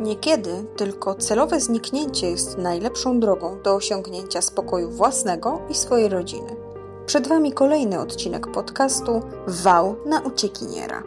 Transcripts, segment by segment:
Niekiedy tylko celowe zniknięcie jest najlepszą drogą do osiągnięcia spokoju własnego i swojej rodziny. Przed Wami kolejny odcinek podcastu Wał na uciekiniera.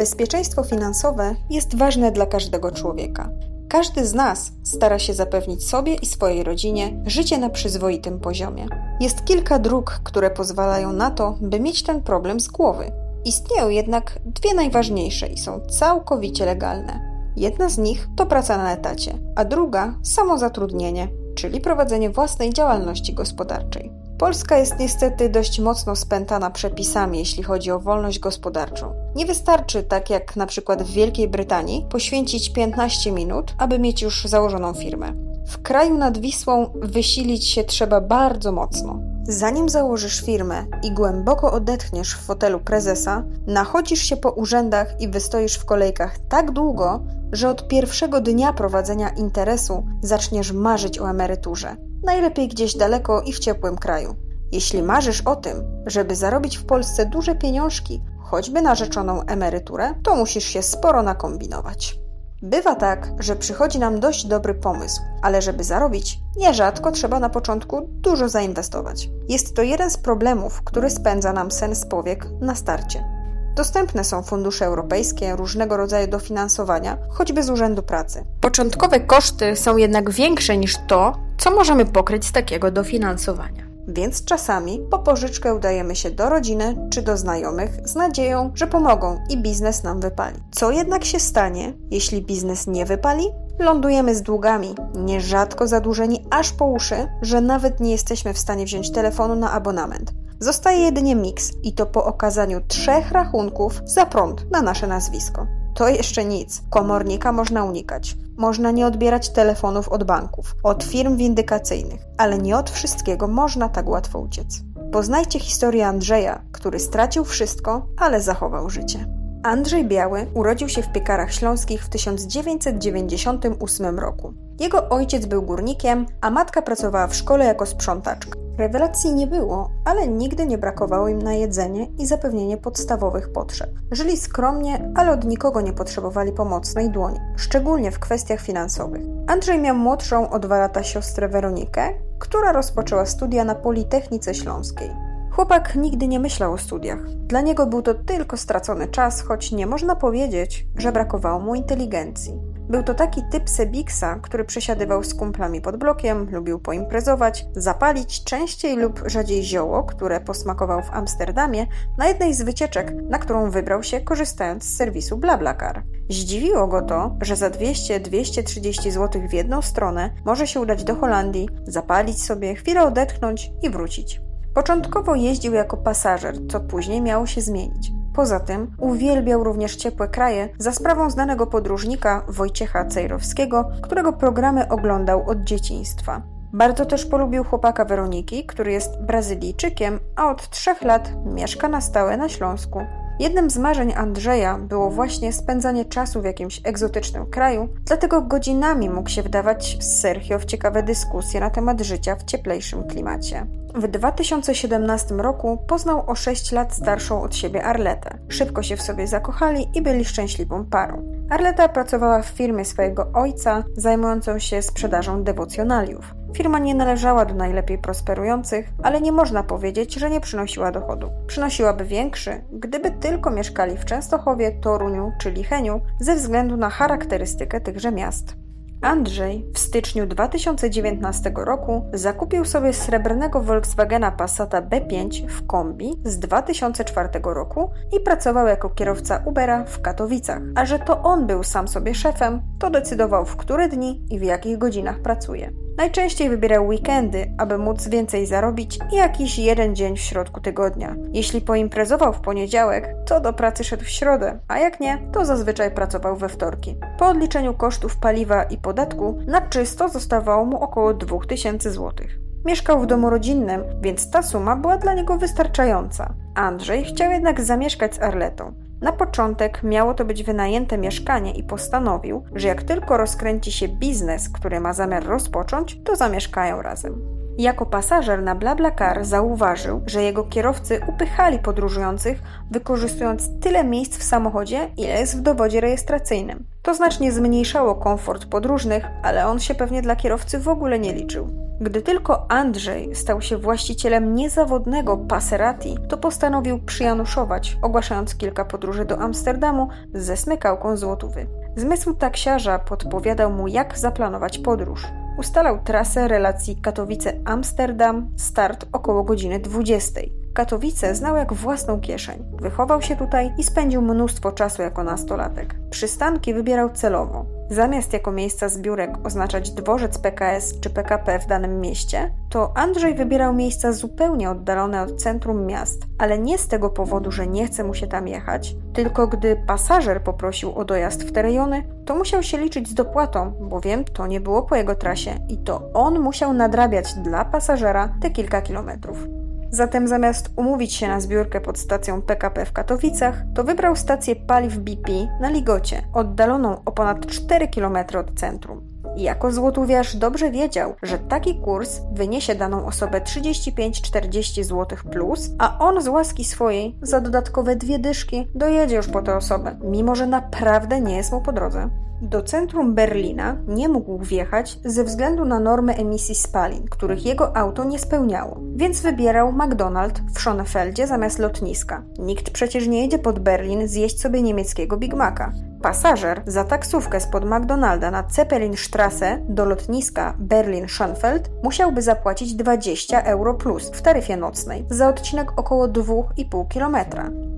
Bezpieczeństwo finansowe jest ważne dla każdego człowieka. Każdy z nas stara się zapewnić sobie i swojej rodzinie życie na przyzwoitym poziomie. Jest kilka dróg, które pozwalają na to, by mieć ten problem z głowy. Istnieją jednak dwie najważniejsze i są całkowicie legalne. Jedna z nich to praca na etacie, a druga samozatrudnienie, czyli prowadzenie własnej działalności gospodarczej. Polska jest niestety dość mocno spętana przepisami, jeśli chodzi o wolność gospodarczą. Nie wystarczy, tak jak na przykład w Wielkiej Brytanii, poświęcić 15 minut, aby mieć już założoną firmę. W kraju nad Wisłą wysilić się trzeba bardzo mocno. Zanim założysz firmę i głęboko odetchniesz w fotelu prezesa, nachodzisz się po urzędach i wystoisz w kolejkach tak długo, że od pierwszego dnia prowadzenia interesu zaczniesz marzyć o emeryturze najlepiej gdzieś daleko i w ciepłym kraju. Jeśli marzysz o tym, żeby zarobić w Polsce duże pieniążki, choćby na rzeczoną emeryturę, to musisz się sporo nakombinować. Bywa tak, że przychodzi nam dość dobry pomysł, ale żeby zarobić, nierzadko trzeba na początku dużo zainwestować. Jest to jeden z problemów, który spędza nam sen z powiek na starcie. Dostępne są fundusze europejskie, różnego rodzaju dofinansowania, choćby z Urzędu Pracy. Początkowe koszty są jednak większe niż to, co możemy pokryć z takiego dofinansowania. Więc czasami po pożyczkę udajemy się do rodziny czy do znajomych z nadzieją, że pomogą i biznes nam wypali. Co jednak się stanie, jeśli biznes nie wypali? Lądujemy z długami, nierzadko zadłużeni aż po uszy, że nawet nie jesteśmy w stanie wziąć telefonu na abonament. Zostaje jedynie miks i to po okazaniu trzech rachunków za prąd na nasze nazwisko. To jeszcze nic. Komornika można unikać. Można nie odbierać telefonów od banków, od firm windykacyjnych, ale nie od wszystkiego można tak łatwo uciec. Poznajcie historię Andrzeja, który stracił wszystko, ale zachował życie. Andrzej Biały urodził się w Piekarach Śląskich w 1998 roku. Jego ojciec był górnikiem, a matka pracowała w szkole jako sprzątaczka. Rewelacji nie było, ale nigdy nie brakowało im na jedzenie i zapewnienie podstawowych potrzeb. Żyli skromnie, ale od nikogo nie potrzebowali pomocnej dłoni, szczególnie w kwestiach finansowych. Andrzej miał młodszą o dwa lata siostrę Weronikę, która rozpoczęła studia na Politechnice Śląskiej. Chłopak nigdy nie myślał o studiach. Dla niego był to tylko stracony czas, choć nie można powiedzieć, że brakowało mu inteligencji. Był to taki typ Sebiksa, który przesiadywał z kumplami pod blokiem, lubił poimprezować, zapalić częściej lub rzadziej zioło, które posmakował w Amsterdamie na jednej z wycieczek, na którą wybrał się korzystając z serwisu BlaBlaCar. Zdziwiło go to, że za 200-230 zł w jedną stronę może się udać do Holandii, zapalić sobie, chwilę odetchnąć i wrócić. Początkowo jeździł jako pasażer, co później miało się zmienić. Poza tym uwielbiał również ciepłe kraje za sprawą znanego podróżnika Wojciecha Cejrowskiego, którego programy oglądał od dzieciństwa. Bardzo też polubił chłopaka Weroniki, który jest Brazylijczykiem, a od trzech lat mieszka na stałe na Śląsku. Jednym z marzeń Andrzeja było właśnie spędzanie czasu w jakimś egzotycznym kraju, dlatego godzinami mógł się wdawać z Sergio w ciekawe dyskusje na temat życia w cieplejszym klimacie. W 2017 roku poznał o 6 lat starszą od siebie Arletę. Szybko się w sobie zakochali i byli szczęśliwą parą. Arleta pracowała w firmie swojego ojca, zajmującą się sprzedażą dewocjonaliów. Firma nie należała do najlepiej prosperujących, ale nie można powiedzieć, że nie przynosiła dochodu. Przynosiłaby większy, gdyby tylko mieszkali w Częstochowie, Toruniu czy Licheniu, ze względu na charakterystykę tychże miast. Andrzej w styczniu 2019 roku zakupił sobie srebrnego Volkswagena Passata B5 w kombi z 2004 roku i pracował jako kierowca Ubera w Katowicach. A że to on był sam sobie szefem, to decydował w które dni i w jakich godzinach pracuje. Najczęściej wybierał weekendy, aby móc więcej zarobić i jakiś jeden dzień w środku tygodnia. Jeśli poimprezował w poniedziałek, to do pracy szedł w środę, a jak nie, to zazwyczaj pracował we wtorki. Po odliczeniu kosztów paliwa i podatku, na czysto zostawało mu około 2000 zł. Mieszkał w domu rodzinnym, więc ta suma była dla niego wystarczająca. Andrzej chciał jednak zamieszkać z Arletą. Na początek miało to być wynajęte mieszkanie i postanowił, że jak tylko rozkręci się biznes, który ma zamiar rozpocząć, to zamieszkają razem. Jako pasażer na BlaBlaCar zauważył, że jego kierowcy upychali podróżujących, wykorzystując tyle miejsc w samochodzie, ile jest w dowodzie rejestracyjnym. To znacznie zmniejszało komfort podróżnych, ale on się pewnie dla kierowcy w ogóle nie liczył. Gdy tylko Andrzej stał się właścicielem niezawodnego Passerati, to postanowił przyjanuszować, ogłaszając kilka podróży do Amsterdamu ze smykałką złotówy. Zmysł taksiarza podpowiadał mu, jak zaplanować podróż. Ustalał trasę relacji Katowice-Amsterdam, start około godziny 20. Katowice znał jak własną kieszeń. Wychował się tutaj i spędził mnóstwo czasu jako nastolatek. Przystanki wybierał celowo. Zamiast jako miejsca zbiórek oznaczać dworzec PKS czy PKP w danym mieście, to Andrzej wybierał miejsca zupełnie oddalone od centrum miast, ale nie z tego powodu, że nie chce mu się tam jechać, tylko gdy pasażer poprosił o dojazd w te rejony, to musiał się liczyć z dopłatą, bowiem to nie było po jego trasie i to on musiał nadrabiać dla pasażera te kilka kilometrów. Zatem zamiast umówić się na zbiórkę pod stacją PKP w Katowicach, to wybrał stację paliw BP na Ligocie, oddaloną o ponad 4 km od centrum. Jako złotówiarz dobrze wiedział, że taki kurs wyniesie daną osobę 35-40 zł plus, a on z łaski swojej za dodatkowe dwie dyszki dojedzie już po tę osobę, mimo że naprawdę nie jest mu po drodze. Do centrum Berlina nie mógł wjechać ze względu na normy emisji spalin, których jego auto nie spełniało, więc wybierał McDonald's w Schonefeldzie zamiast lotniska. Nikt przecież nie jedzie pod Berlin zjeść sobie niemieckiego Big Maca. Pasażer za taksówkę spod McDonalda na Zeppelinstrasse do lotniska Berlin-Schönfeld musiałby zapłacić 20 euro plus w taryfie nocnej za odcinek około 2,5 km.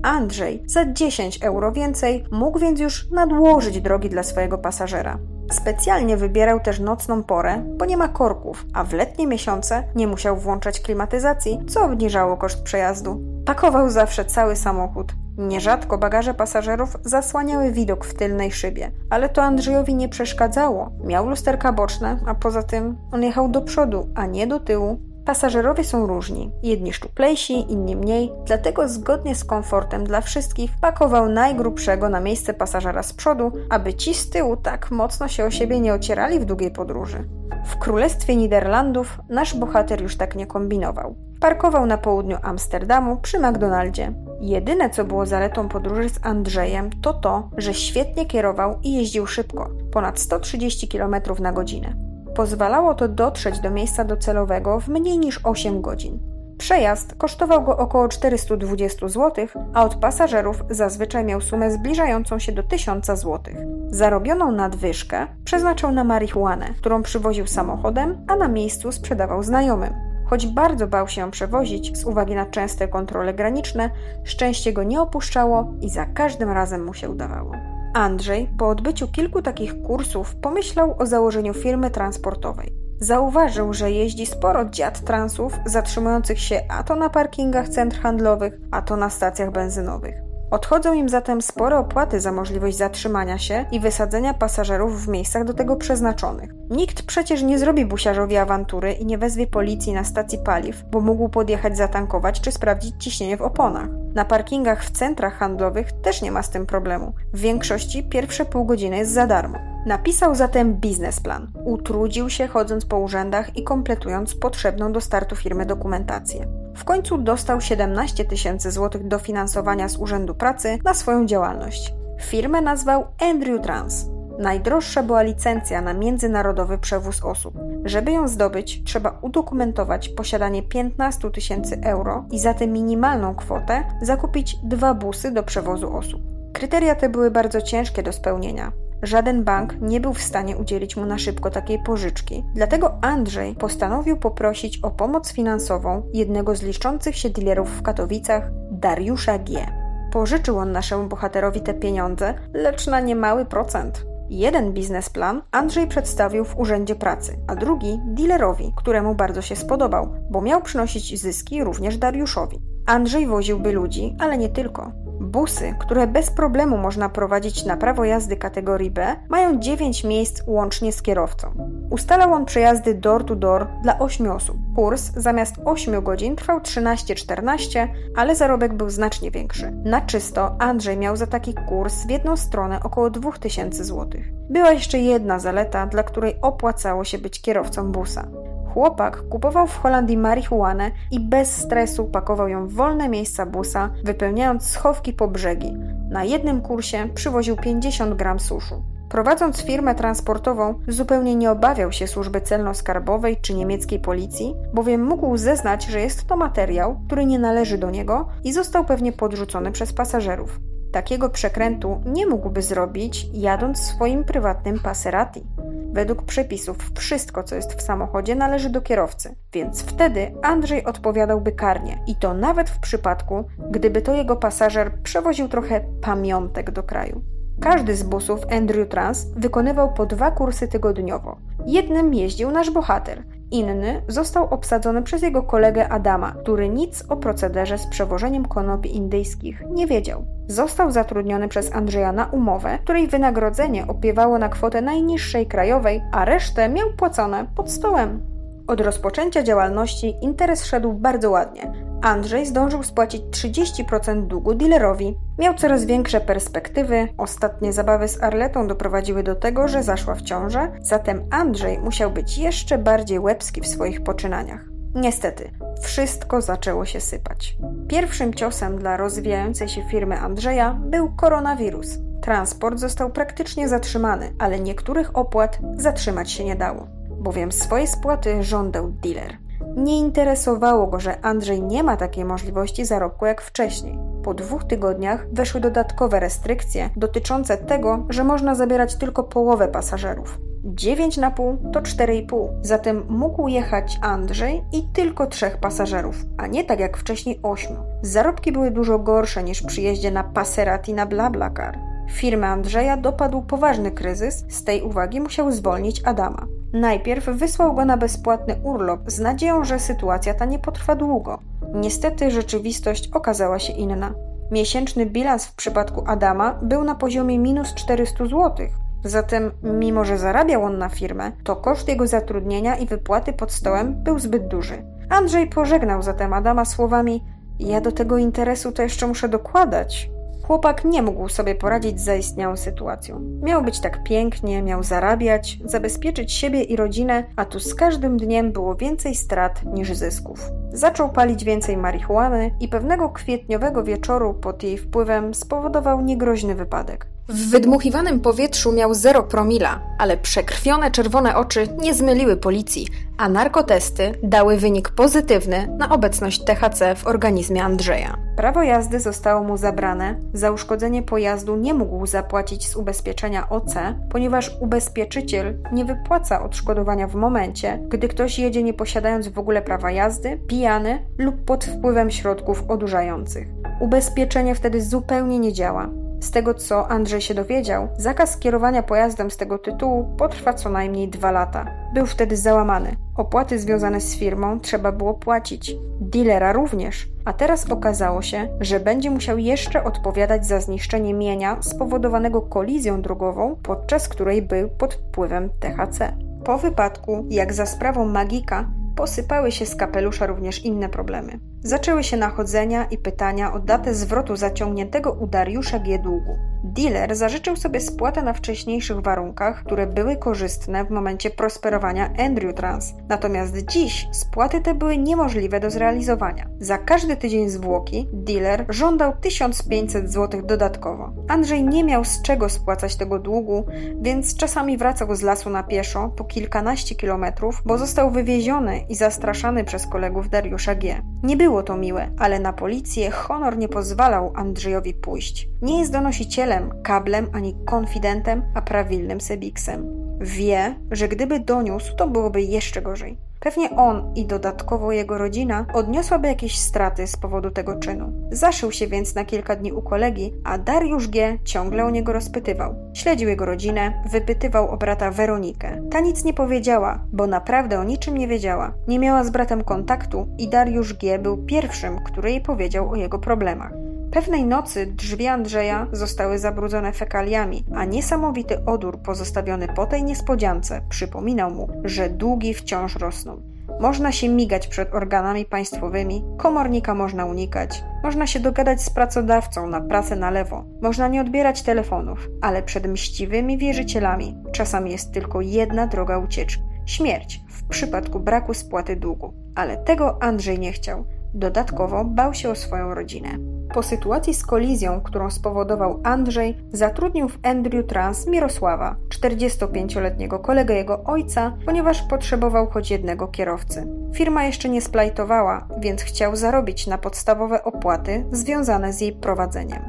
Andrzej za 10 euro więcej mógł więc już nadłożyć drogi dla swojego pasażera. Specjalnie wybierał też nocną porę, bo nie ma korków, a w letnie miesiące nie musiał włączać klimatyzacji, co obniżało koszt przejazdu. Pakował zawsze cały samochód. Nierzadko bagaże pasażerów zasłaniały widok w tylnej szybie, ale to Andrzejowi nie przeszkadzało. Miał lusterka boczne, a poza tym on jechał do przodu, a nie do tyłu. Pasażerowie są różni, jedni szczuplejsi, inni mniej, dlatego zgodnie z komfortem dla wszystkich pakował najgrubszego na miejsce pasażera z przodu, aby ci z tyłu tak mocno się o siebie nie ocierali w długiej podróży. W Królestwie Niderlandów nasz bohater już tak nie kombinował. Parkował na południu Amsterdamu przy McDonaldzie. Jedyne, co było zaletą podróży z Andrzejem, to to, że świetnie kierował i jeździł szybko ponad 130 km na godzinę. Pozwalało to dotrzeć do miejsca docelowego w mniej niż 8 godzin. Przejazd kosztował go około 420 zł, a od pasażerów zazwyczaj miał sumę zbliżającą się do 1000 zł. Zarobioną nadwyżkę przeznaczał na marihuanę, którą przywoził samochodem, a na miejscu sprzedawał znajomym. Choć bardzo bał się ją przewozić z uwagi na częste kontrole graniczne, szczęście go nie opuszczało i za każdym razem mu się udawało. Andrzej, po odbyciu kilku takich kursów, pomyślał o założeniu firmy transportowej. Zauważył, że jeździ sporo dziad transów zatrzymujących się a to na parkingach centr handlowych, a to na stacjach benzynowych. Odchodzą im zatem spore opłaty za możliwość zatrzymania się i wysadzenia pasażerów w miejscach do tego przeznaczonych. Nikt przecież nie zrobi busiarzowi awantury i nie wezwie policji na stacji paliw, bo mógł podjechać zatankować czy sprawdzić ciśnienie w oponach. Na parkingach w centrach handlowych też nie ma z tym problemu. W większości pierwsze pół godziny jest za darmo. Napisał zatem biznesplan. Utrudził się chodząc po urzędach i kompletując potrzebną do startu firmy dokumentację. W końcu dostał 17 tysięcy złotych dofinansowania z Urzędu Pracy na swoją działalność. Firmę nazwał Andrew Trans. Najdroższa była licencja na międzynarodowy przewóz osób. Żeby ją zdobyć, trzeba udokumentować posiadanie 15 tysięcy euro i za tę minimalną kwotę zakupić dwa busy do przewozu osób. Kryteria te były bardzo ciężkie do spełnienia. Żaden bank nie był w stanie udzielić mu na szybko takiej pożyczki, dlatego Andrzej postanowił poprosić o pomoc finansową jednego z liczących się dealerów w Katowicach, Dariusza G. Pożyczył on naszemu bohaterowi te pieniądze, lecz na niemały procent. Jeden biznesplan Andrzej przedstawił w Urzędzie Pracy, a drugi dealerowi, któremu bardzo się spodobał, bo miał przynosić zyski również Dariuszowi. Andrzej woziłby ludzi, ale nie tylko. Busy, które bez problemu można prowadzić na prawo jazdy kategorii B, mają 9 miejsc łącznie z kierowcą. Ustalał on przejazdy door to door dla 8 osób. Kurs zamiast 8 godzin trwał 13-14, ale zarobek był znacznie większy. Na czysto Andrzej miał za taki kurs w jedną stronę około 2000 zł. Była jeszcze jedna zaleta, dla której opłacało się być kierowcą busa. Chłopak kupował w Holandii marihuanę i bez stresu pakował ją w wolne miejsca busa, wypełniając schowki po brzegi. Na jednym kursie przywoził 50 gram suszu. Prowadząc firmę transportową, zupełnie nie obawiał się służby celno-skarbowej czy niemieckiej policji, bowiem mógł zeznać, że jest to materiał, który nie należy do niego i został pewnie podrzucony przez pasażerów. Takiego przekrętu nie mógłby zrobić, jadąc swoim prywatnym Passerati. Według przepisów wszystko, co jest w samochodzie, należy do kierowcy, więc wtedy Andrzej odpowiadałby karnie i to nawet w przypadku, gdyby to jego pasażer przewoził trochę pamiątek do kraju. Każdy z busów Andrew Trans wykonywał po dwa kursy tygodniowo. Jednym jeździł nasz bohater, inny został obsadzony przez jego kolegę Adama, który nic o procederze z przewożeniem konopi indyjskich nie wiedział. Został zatrudniony przez Andrzeja na umowę, której wynagrodzenie opiewało na kwotę najniższej krajowej, a resztę miał płacone pod stołem. Od rozpoczęcia działalności interes szedł bardzo ładnie. Andrzej zdążył spłacić 30% długu dealerowi. Miał coraz większe perspektywy. Ostatnie zabawy z Arletą doprowadziły do tego, że zaszła w ciążę, zatem Andrzej musiał być jeszcze bardziej łebski w swoich poczynaniach. Niestety, wszystko zaczęło się sypać. Pierwszym ciosem dla rozwijającej się firmy Andrzeja był koronawirus. Transport został praktycznie zatrzymany, ale niektórych opłat zatrzymać się nie dało, bowiem swoje spłaty żądał dealer. Nie interesowało go, że Andrzej nie ma takiej możliwości zarobku jak wcześniej. Po dwóch tygodniach weszły dodatkowe restrykcje dotyczące tego, że można zabierać tylko połowę pasażerów. 9,5 to 4,5. Zatem mógł jechać Andrzej i tylko trzech pasażerów, a nie tak jak wcześniej ośmiu. Zarobki były dużo gorsze niż przy jeździe na Passerati na BlaBlaCar. Firmę Andrzeja dopadł poważny kryzys, z tej uwagi musiał zwolnić Adama. Najpierw wysłał go na bezpłatny urlop z nadzieją, że sytuacja ta nie potrwa długo. Niestety rzeczywistość okazała się inna. Miesięczny bilans w przypadku Adama był na poziomie minus 400 zł. Zatem, mimo że zarabiał on na firmę, to koszt jego zatrudnienia i wypłaty pod stołem był zbyt duży. Andrzej pożegnał zatem Adama słowami: Ja do tego interesu to jeszcze muszę dokładać. Chłopak nie mógł sobie poradzić z zaistniałą sytuacją. Miał być tak pięknie, miał zarabiać, zabezpieczyć siebie i rodzinę, a tu z każdym dniem było więcej strat niż zysków. Zaczął palić więcej marihuany i pewnego kwietniowego wieczoru pod jej wpływem spowodował niegroźny wypadek. W wydmuchiwanym powietrzu miał zero promila, ale przekrwione czerwone oczy nie zmyliły policji, a narkotesty dały wynik pozytywny na obecność THC w organizmie Andrzeja. Prawo jazdy zostało mu zabrane, za uszkodzenie pojazdu nie mógł zapłacić z ubezpieczenia OC, ponieważ ubezpieczyciel nie wypłaca odszkodowania w momencie, gdy ktoś jedzie nie posiadając w ogóle prawa jazdy, pijany lub pod wpływem środków odurzających. Ubezpieczenie wtedy zupełnie nie działa. Z tego co Andrzej się dowiedział, zakaz kierowania pojazdem z tego tytułu potrwa co najmniej dwa lata. Był wtedy załamany. Opłaty związane z firmą trzeba było płacić. Dealera również. A teraz okazało się, że będzie musiał jeszcze odpowiadać za zniszczenie mienia spowodowanego kolizją drogową, podczas której był pod wpływem THC. Po wypadku, jak za sprawą magika, posypały się z kapelusza również inne problemy. Zaczęły się nachodzenia i pytania o datę zwrotu zaciągniętego u Dariusza G. długu. Dealer zażyczył sobie spłatę na wcześniejszych warunkach, które były korzystne w momencie prosperowania Andrew Trans. Natomiast dziś spłaty te były niemożliwe do zrealizowania. Za każdy tydzień zwłoki dealer żądał 1500 zł dodatkowo. Andrzej nie miał z czego spłacać tego długu, więc czasami wracał z lasu na pieszo po kilkanaście kilometrów, bo został wywieziony i zastraszany przez kolegów Dariusza G. Nie było to miłe, ale na policję honor nie pozwalał Andrzejowi pójść. Nie jest donosicielem, kablem ani konfidentem, a prawilnym sebiksem. Wie, że gdyby doniósł, to byłoby jeszcze gorzej. Pewnie on i dodatkowo jego rodzina odniosłaby jakieś straty z powodu tego czynu. Zaszył się więc na kilka dni u kolegi, a Dariusz G. ciągle o niego rozpytywał. Śledził jego rodzinę, wypytywał o brata Weronikę. Ta nic nie powiedziała, bo naprawdę o niczym nie wiedziała. Nie miała z bratem kontaktu i Dariusz G. był pierwszym, który jej powiedział o jego problemach. Pewnej nocy drzwi Andrzeja zostały zabrudzone fekaliami, a niesamowity odór pozostawiony po tej niespodziance przypominał mu, że długi wciąż rosną. Można się migać przed organami państwowymi, komornika można unikać, można się dogadać z pracodawcą na pracę na lewo, można nie odbierać telefonów, ale przed mściwymi wierzycielami czasami jest tylko jedna droga ucieczki śmierć w przypadku braku spłaty długu. Ale tego Andrzej nie chciał. Dodatkowo bał się o swoją rodzinę. Po sytuacji z kolizją, którą spowodował Andrzej, zatrudnił w Andrew Trans Mirosława, 45-letniego kolegę jego ojca, ponieważ potrzebował choć jednego kierowcy. Firma jeszcze nie splajtowała, więc chciał zarobić na podstawowe opłaty związane z jej prowadzeniem.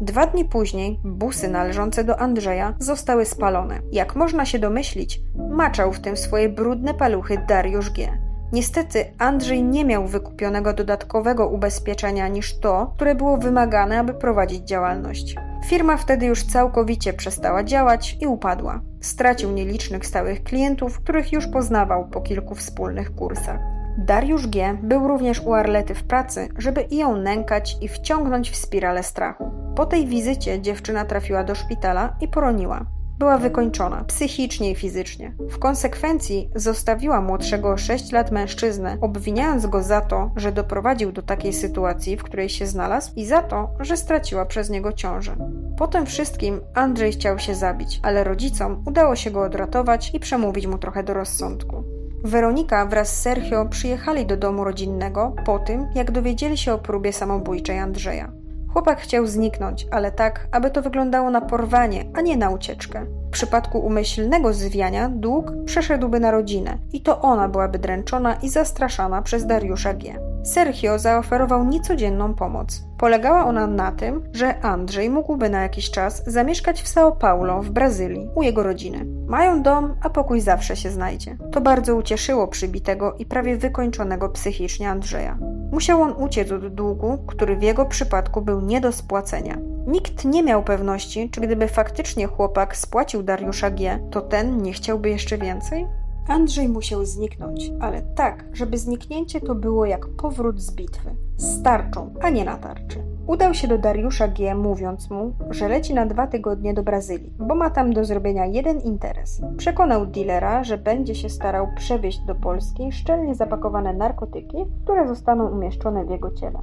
Dwa dni później busy należące do Andrzeja zostały spalone. Jak można się domyślić, maczał w tym swoje brudne paluchy Dariusz G. Niestety Andrzej nie miał wykupionego dodatkowego ubezpieczenia niż to, które było wymagane, aby prowadzić działalność. Firma wtedy już całkowicie przestała działać i upadła. Stracił nielicznych stałych klientów, których już poznawał po kilku wspólnych kursach. Dariusz G. był również u Arlety w pracy, żeby i ją nękać i wciągnąć w spiralę strachu. Po tej wizycie dziewczyna trafiła do szpitala i poroniła była wykończona psychicznie i fizycznie. W konsekwencji zostawiła młodszego o 6 lat mężczyznę, obwiniając go za to, że doprowadził do takiej sytuacji, w której się znalazł i za to, że straciła przez niego ciążę. Po tym wszystkim Andrzej chciał się zabić, ale rodzicom udało się go odratować i przemówić mu trochę do rozsądku. Weronika wraz z Sergio przyjechali do domu rodzinnego po tym, jak dowiedzieli się o próbie samobójczej Andrzeja. Chłopak chciał zniknąć, ale tak, aby to wyglądało na porwanie, a nie na ucieczkę. W przypadku umyślnego zwiania dług przeszedłby na rodzinę i to ona byłaby dręczona i zastraszana przez Dariusza G. Sergio zaoferował niecodzienną pomoc. Polegała ona na tym, że Andrzej mógłby na jakiś czas zamieszkać w São Paulo w Brazylii u jego rodziny. Mają dom, a pokój zawsze się znajdzie. To bardzo ucieszyło przybitego i prawie wykończonego psychicznie Andrzeja. Musiał on uciec od długu, który w jego przypadku był nie do spłacenia. Nikt nie miał pewności, czy gdyby faktycznie chłopak spłacił Dariusza G., to ten nie chciałby jeszcze więcej? Andrzej musiał zniknąć, ale tak, żeby zniknięcie to było jak powrót z bitwy. Z tarczą, a nie na tarczy. Udał się do Dariusza G., mówiąc mu, że leci na dwa tygodnie do Brazylii, bo ma tam do zrobienia jeden interes. Przekonał dealera, że będzie się starał przewieźć do Polski szczelnie zapakowane narkotyki, które zostaną umieszczone w jego ciele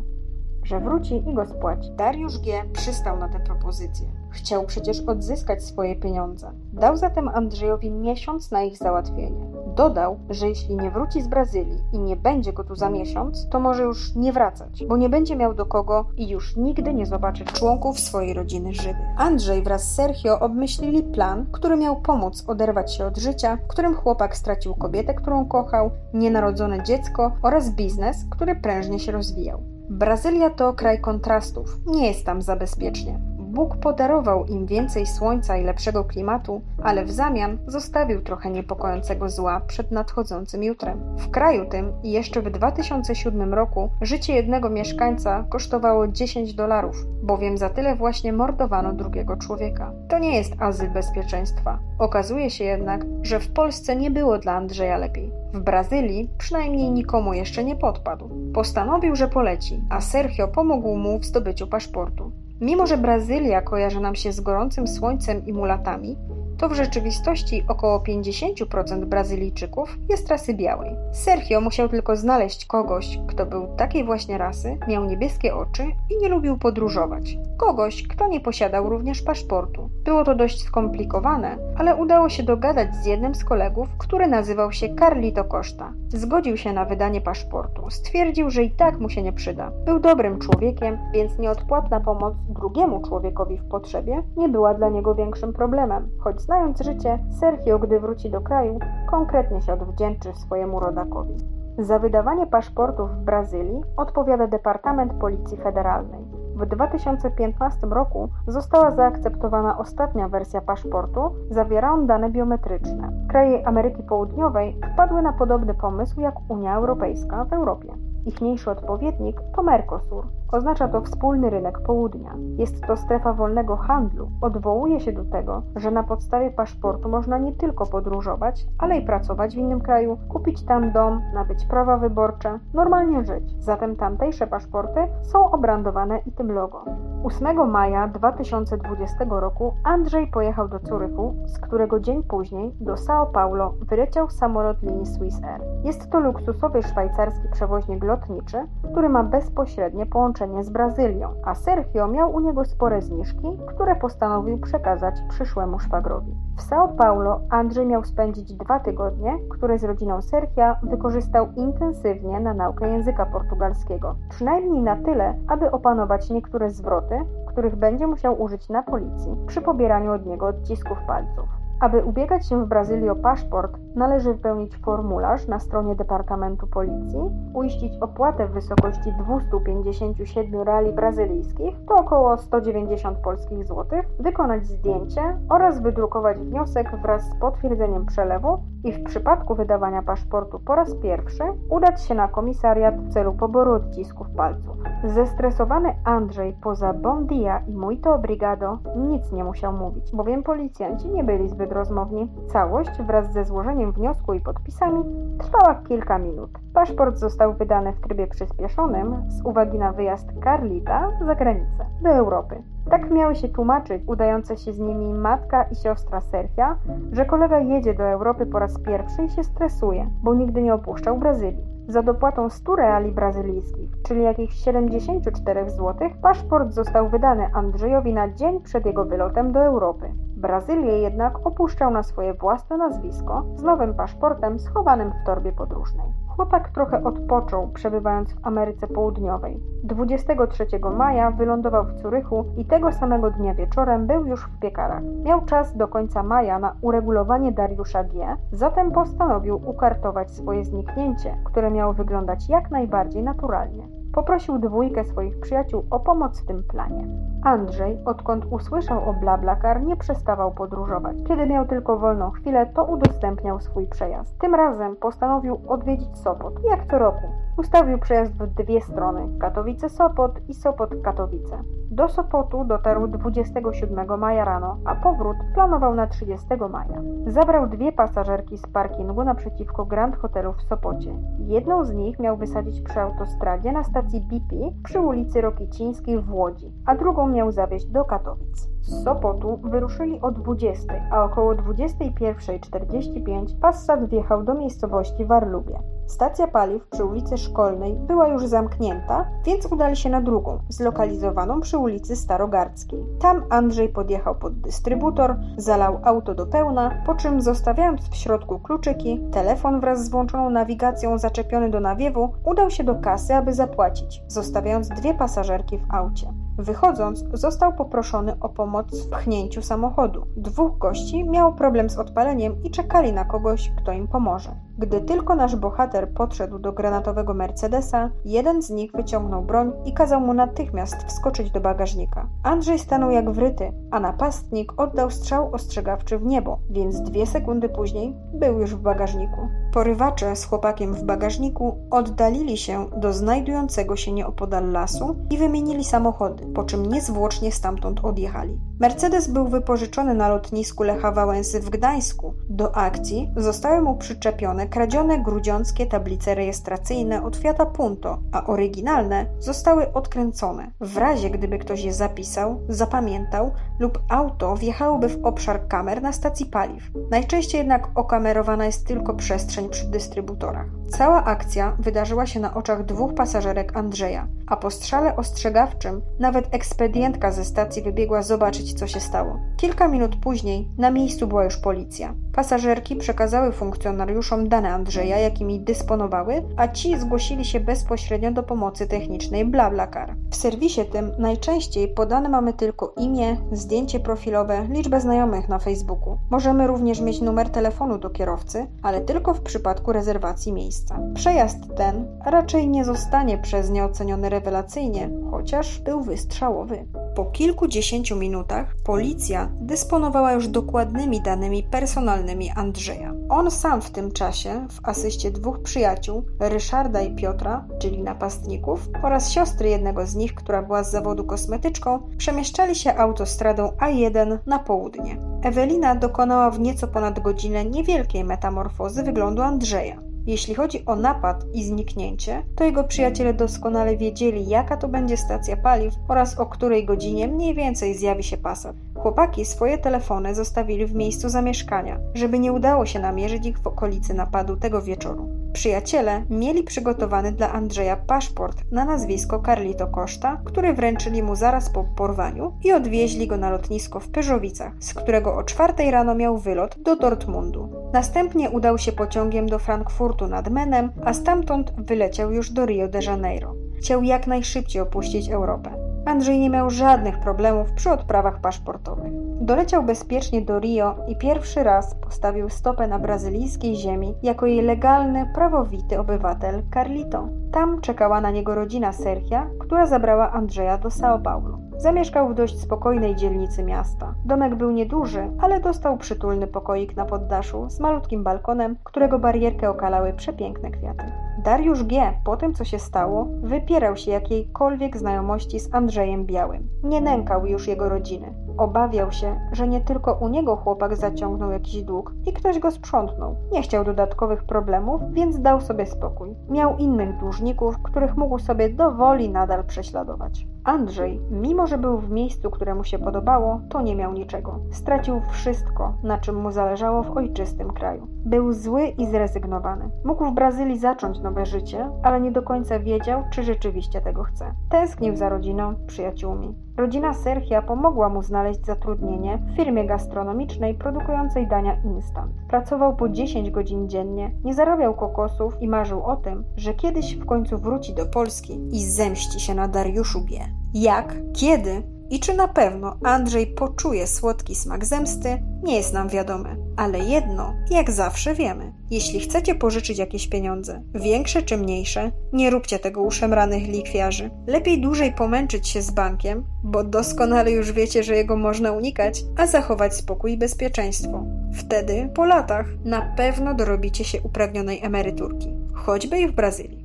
że wróci i go spłaci. Dariusz G. przystał na tę propozycję. Chciał przecież odzyskać swoje pieniądze. Dał zatem Andrzejowi miesiąc na ich załatwienie. Dodał, że jeśli nie wróci z Brazylii i nie będzie go tu za miesiąc, to może już nie wracać, bo nie będzie miał do kogo i już nigdy nie zobaczy członków swojej rodziny żywych. Andrzej wraz z Sergio obmyślili plan, który miał pomóc oderwać się od życia, w którym chłopak stracił kobietę, którą kochał, nienarodzone dziecko oraz biznes, który prężnie się rozwijał. Brazylia to kraj kontrastów, nie jest tam za bezpiecznie. Bóg podarował im więcej słońca i lepszego klimatu, ale w zamian zostawił trochę niepokojącego zła przed nadchodzącym jutrem. W kraju tym jeszcze w 2007 roku życie jednego mieszkańca kosztowało 10 dolarów, bowiem za tyle właśnie mordowano drugiego człowieka. To nie jest azyl bezpieczeństwa. Okazuje się jednak, że w Polsce nie było dla Andrzeja lepiej. W Brazylii przynajmniej nikomu jeszcze nie podpadł. Postanowił, że poleci, a Sergio pomógł mu w zdobyciu paszportu. Mimo, że Brazylia kojarzy nam się z gorącym słońcem i mulatami, to w rzeczywistości około 50% Brazylijczyków jest rasy białej. Sergio musiał tylko znaleźć kogoś, kto był takiej właśnie rasy, miał niebieskie oczy i nie lubił podróżować. Kogoś, kto nie posiadał również paszportu. Było to dość skomplikowane, ale udało się dogadać z jednym z kolegów, który nazywał się Carlito Costa. Zgodził się na wydanie paszportu. Stwierdził, że i tak mu się nie przyda. Był dobrym człowiekiem, więc nieodpłatna pomoc drugiemu człowiekowi w potrzebie nie była dla niego większym problemem, choć Znając życie, Sergio, gdy wróci do kraju, konkretnie się odwdzięczy swojemu rodakowi. Za wydawanie paszportów w Brazylii odpowiada Departament Policji Federalnej. W 2015 roku została zaakceptowana ostatnia wersja paszportu, zawiera dane biometryczne. Kraje Ameryki Południowej wpadły na podobny pomysł jak Unia Europejska w Europie. Ich mniejszy odpowiednik to Mercosur, Oznacza to wspólny rynek południa. Jest to strefa wolnego handlu. Odwołuje się do tego, że na podstawie paszportu można nie tylko podróżować, ale i pracować w innym kraju, kupić tam dom, nabyć prawa wyborcze, normalnie żyć. Zatem tamtejsze paszporty są obrandowane i tym logo. 8 maja 2020 roku Andrzej pojechał do Curychu, z którego dzień później do São Paulo wyleciał samolot linii Swiss Air. Jest to luksusowy szwajcarski przewoźnik lotniczy, który ma bezpośrednie połączenie z Brazylią, a Sergio miał u niego spore zniżki, które postanowił przekazać przyszłemu szwagrowi. W São Paulo Andrzej miał spędzić dwa tygodnie, które z rodziną Sergia wykorzystał intensywnie na naukę języka portugalskiego, przynajmniej na tyle, aby opanować niektóre zwroty, których będzie musiał użyć na policji przy pobieraniu od niego odcisków palców. Aby ubiegać się w Brazylii o paszport, należy wypełnić formularz na stronie Departamentu Policji, uiścić opłatę w wysokości 257 reali brazylijskich, to około 190 polskich złotych, wykonać zdjęcie oraz wydrukować wniosek wraz z potwierdzeniem przelewu i w przypadku wydawania paszportu po raz pierwszy udać się na komisariat w celu poboru odcisków palców. Zestresowany Andrzej poza bon dia i muito obrigado nic nie musiał mówić, bowiem policjanci nie byli zbyt rozmowni. Całość wraz ze złożeniem wniosku i podpisami trwała kilka minut. Paszport został wydany w trybie przyspieszonym z uwagi na wyjazd Carlita za granicę, do Europy. Tak miały się tłumaczyć udające się z nimi matka i siostra Sergia, że kolega jedzie do Europy po raz pierwszy i się stresuje, bo nigdy nie opuszczał Brazylii. Za dopłatą 100 reali brazylijskich, czyli jakichś 74 zł, paszport został wydany Andrzejowi na dzień przed jego wylotem do Europy. Brazylię jednak opuszczał na swoje własne nazwisko z nowym paszportem schowanym w torbie podróżnej. Chłopak trochę odpoczął, przebywając w Ameryce Południowej. 23 maja wylądował w Curychu i tego samego dnia wieczorem był już w piekarach. Miał czas do końca maja na uregulowanie Dariusza G., zatem postanowił ukartować swoje zniknięcie, które miało wyglądać jak najbardziej naturalnie. Poprosił dwójkę swoich przyjaciół o pomoc w tym planie. Andrzej, odkąd usłyszał o BlaBlaCar, nie przestawał podróżować. Kiedy miał tylko wolną chwilę, to udostępniał swój przejazd. Tym razem postanowił odwiedzić Sopot, jak co roku. Ustawił przejazd w dwie strony: Katowice-Sopot i Sopot-Katowice. Do Sopotu dotarł 27 maja rano, a powrót planował na 30 maja. Zabrał dwie pasażerki z parkingu naprzeciwko Grand Hotelu w Sopocie. Jedną z nich miał wysadzić przy autostradzie na stacji BP przy ulicy Rokicińskiej w Łodzi, a drugą miał zawieźć do Katowic. Z Sopotu wyruszyli o 20, a około 21.45 Passat wjechał do miejscowości Warlubie. Stacja paliw przy ulicy Szkolnej była już zamknięta, więc udali się na drugą, zlokalizowaną przy ulicy Starogardzkiej. Tam Andrzej podjechał pod dystrybutor, zalał auto do pełna, po czym zostawiając w środku kluczyki, telefon wraz z włączoną nawigacją zaczepiony do nawiewu, udał się do kasy, aby zapłacić, zostawiając dwie pasażerki w aucie. Wychodząc, został poproszony o pomoc w pchnięciu samochodu. Dwóch gości miało problem z odpaleniem i czekali na kogoś, kto im pomoże. Gdy tylko nasz bohater podszedł do granatowego Mercedesa, jeden z nich wyciągnął broń i kazał mu natychmiast wskoczyć do bagażnika. Andrzej stanął jak wryty, a napastnik oddał strzał ostrzegawczy w niebo, więc dwie sekundy później był już w bagażniku. Porywacze z chłopakiem w bagażniku oddalili się do znajdującego się nieopodal lasu i wymienili samochody, po czym niezwłocznie stamtąd odjechali. Mercedes był wypożyczony na lotnisku Lecha Wałęsy w Gdańsku. Do akcji zostały mu przyczepione kradzione grudziąckie tablice rejestracyjne od Fiata Punto, a oryginalne zostały odkręcone. W razie gdyby ktoś je zapisał, zapamiętał lub auto wjechałoby w obszar kamer na stacji paliw. Najczęściej jednak okamerowana jest tylko przestrzeń przy dystrybutorach. Cała akcja wydarzyła się na oczach dwóch pasażerek Andrzeja, a po strzale ostrzegawczym nawet ekspedientka ze stacji wybiegła zobaczyć, co się stało. Kilka minut później na miejscu była już policja. Pasażerki przekazały funkcjonariuszom dane Andrzeja, jakimi dysponowały, a ci zgłosili się bezpośrednio do pomocy technicznej BlaBlaCar. W serwisie tym najczęściej podane mamy tylko imię, zdjęcie profilowe, liczbę znajomych na Facebooku. Możemy również mieć numer telefonu do kierowcy, ale tylko w przypadku rezerwacji miejsca. Przejazd ten raczej nie zostanie przez nie oceniony rewelacyjnie, chociaż był wystrzałowy. Po kilkudziesięciu minutach policja dysponowała już dokładnymi danymi personalnymi Andrzeja. On sam w tym czasie, w asyście dwóch przyjaciół, Ryszarda i Piotra, czyli napastników, oraz siostry jednego z nich, która była z zawodu kosmetyczką, przemieszczali się autostradą A1 na południe. Ewelina dokonała w nieco ponad godzinę niewielkiej metamorfozy wyglądu Andrzeja. Jeśli chodzi o napad i zniknięcie, to jego przyjaciele doskonale wiedzieli, jaka to będzie stacja paliw oraz o której godzinie mniej więcej zjawi się Passat. Chłopaki swoje telefony zostawili w miejscu zamieszkania, żeby nie udało się namierzyć ich w okolicy napadu tego wieczoru. Przyjaciele mieli przygotowany dla Andrzeja paszport na nazwisko Carlito Costa, który wręczyli mu zaraz po porwaniu i odwieźli go na lotnisko w Pyżowicach, z którego o czwartej rano miał wylot do Dortmundu. Następnie udał się pociągiem do Frankfurtu nad Menem, a stamtąd wyleciał już do Rio de Janeiro. Chciał jak najszybciej opuścić Europę. Andrzej nie miał żadnych problemów przy odprawach paszportowych. Doleciał bezpiecznie do Rio i pierwszy raz postawił stopę na brazylijskiej ziemi jako jej legalny, prawowity obywatel Carlito. Tam czekała na niego rodzina Sergia, która zabrała Andrzeja do São Paulo. Zamieszkał w dość spokojnej dzielnicy miasta. Domek był nieduży, ale dostał przytulny pokoik na poddaszu z malutkim balkonem, którego barierkę okalały przepiękne kwiaty. Dariusz G. po tym, co się stało, wypierał się jakiejkolwiek znajomości z Andrzejem Białym. Nie nękał już jego rodziny. Obawiał się, że nie tylko u niego chłopak zaciągnął jakiś dług i ktoś go sprzątnął. Nie chciał dodatkowych problemów, więc dał sobie spokój. Miał innych dłużników, których mógł sobie dowoli nadal prześladować. Andrzej, mimo że był w miejscu, które mu się podobało, to nie miał niczego. Stracił wszystko, na czym mu zależało w ojczystym kraju. Był zły i zrezygnowany. Mógł w Brazylii zacząć nowe życie, ale nie do końca wiedział, czy rzeczywiście tego chce. Tęsknił za rodziną, przyjaciółmi. Rodzina Sergia pomogła mu znaleźć zatrudnienie w firmie gastronomicznej produkującej dania instant. Pracował po 10 godzin dziennie, nie zarabiał kokosów i marzył o tym, że kiedyś w końcu wróci do Polski i zemści się na Dariuszu Bie. Jak, kiedy i czy na pewno Andrzej poczuje słodki smak zemsty, nie jest nam wiadome. Ale jedno, jak zawsze wiemy. Jeśli chcecie pożyczyć jakieś pieniądze, większe czy mniejsze, nie róbcie tego u szemranych likwiarzy. Lepiej dłużej pomęczyć się z bankiem, bo doskonale już wiecie, że jego można unikać, a zachować spokój i bezpieczeństwo. Wtedy, po latach, na pewno dorobicie się upragnionej emeryturki, choćby i w Brazylii.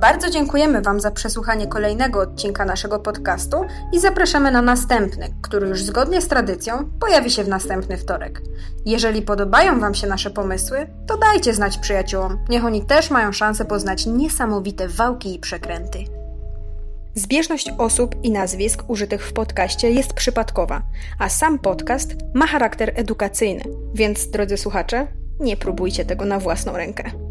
Bardzo dziękujemy Wam za przesłuchanie kolejnego odcinka naszego podcastu i zapraszamy na następny, który już zgodnie z tradycją pojawi się w następny wtorek. Jeżeli podobają Wam się nasze pomysły, to dajcie znać przyjaciółom. Niech oni też mają szansę poznać niesamowite wałki i przekręty. Zbieżność osób i nazwisk użytych w podcaście jest przypadkowa, a sam podcast ma charakter edukacyjny, więc drodzy słuchacze, nie próbujcie tego na własną rękę.